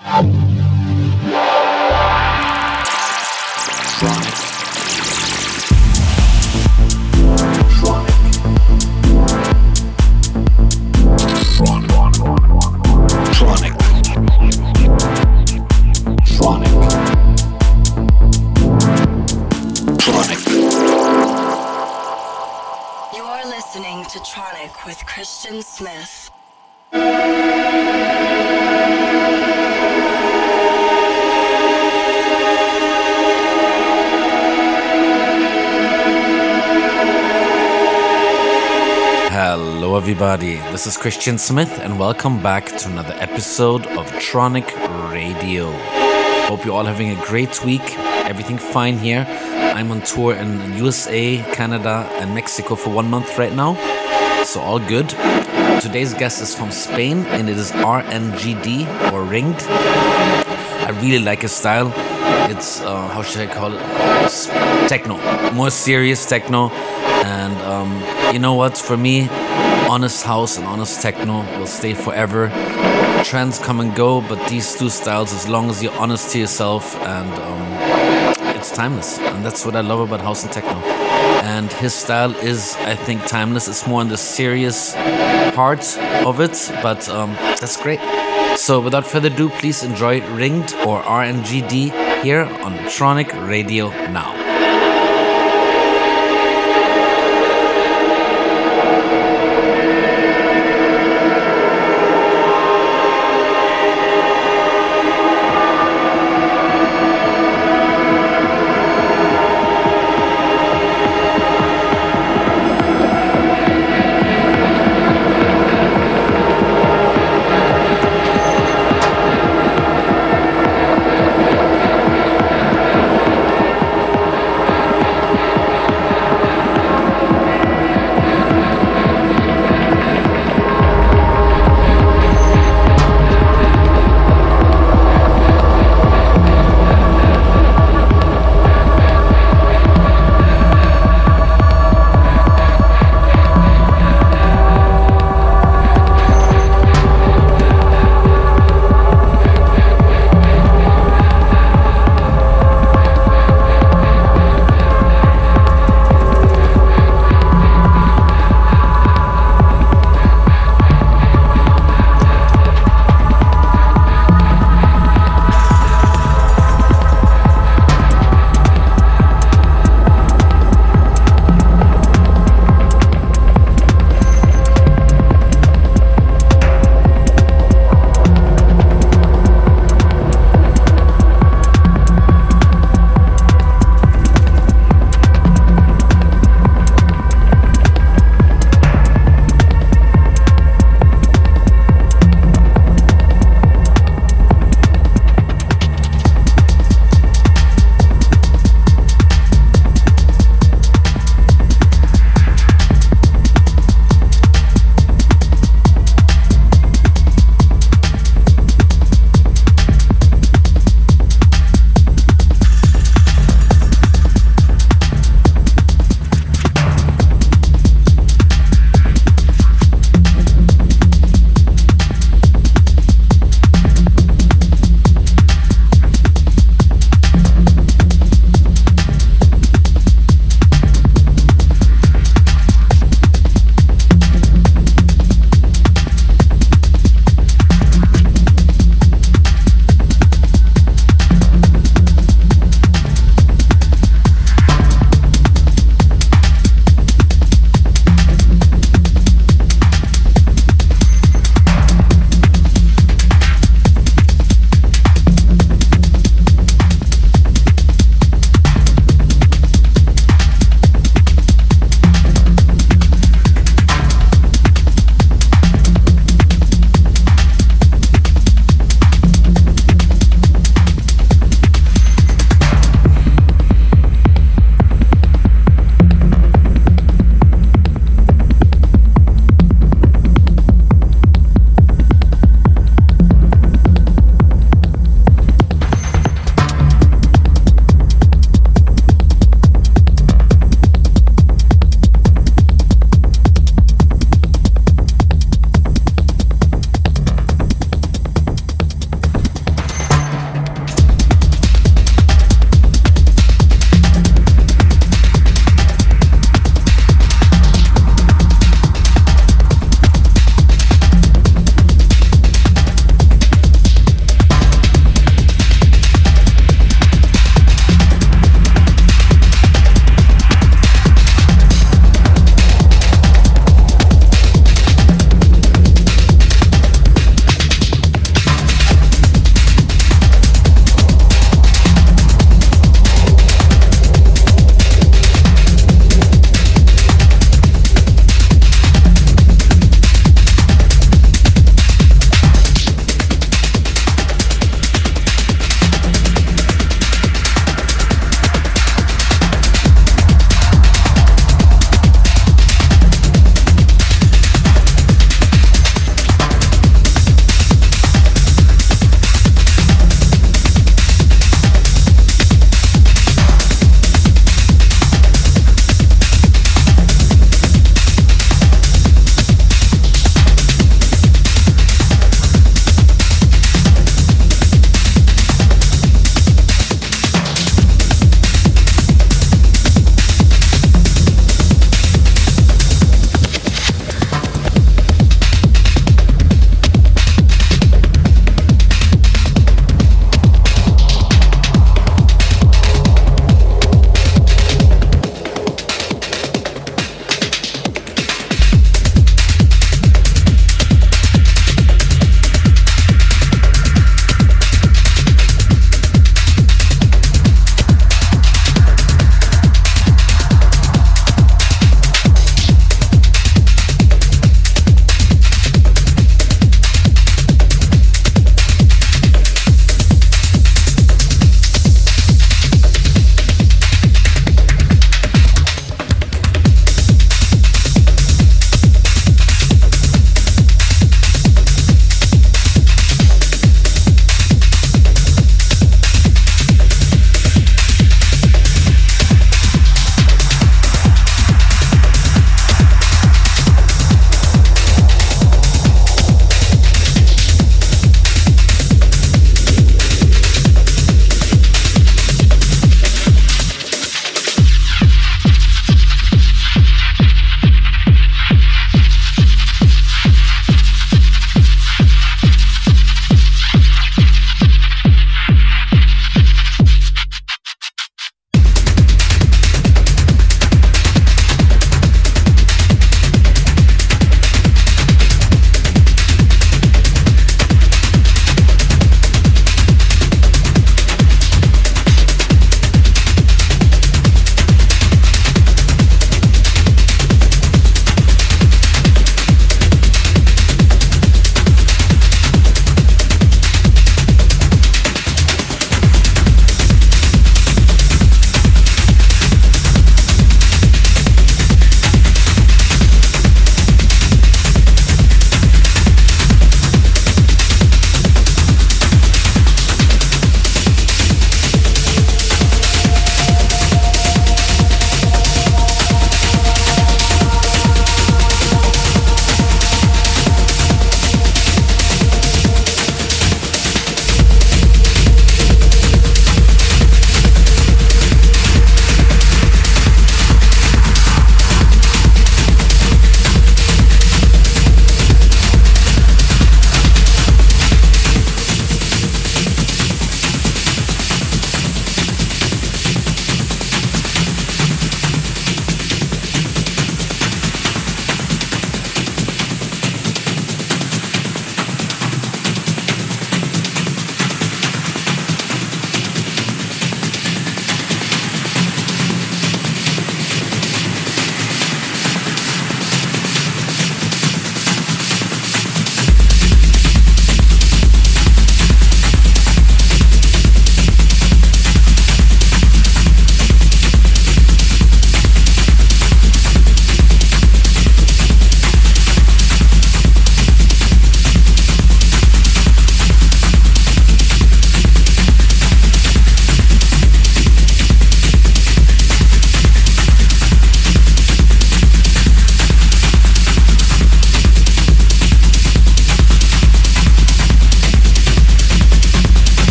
everybody. This is Christian Smith, and welcome back to another episode of Tronic Radio. Hope you're all having a great week. Everything fine here. I'm on tour in USA, Canada, and Mexico for one month right now, so all good. Today's guest is from Spain, and it is RNGD or Ringed. I really like his style. It's uh, how should I call it? Techno, more serious techno, and um, you know what? For me, honest house and honest techno will stay forever. Trends come and go, but these two styles, as long as you're honest to yourself and um, it's timeless. And that's what I love about house and techno. And his style is, I think, timeless. It's more on the serious part of it, but um, that's great. So, without further ado, please enjoy Ringed or RNGD here on Tronic Radio now.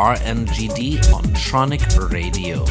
RNGD on Tronic Radio.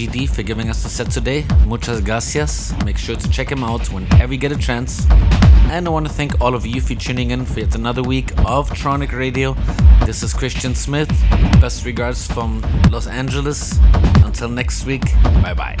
RNGD for giving us the set today. Muchas gracias. Make sure to check him out whenever you get a chance. And I want to thank all of you for tuning in for yet another week of Tronic Radio. This is Christian Smith. Best regards from Los Angeles. Until next week, bye bye.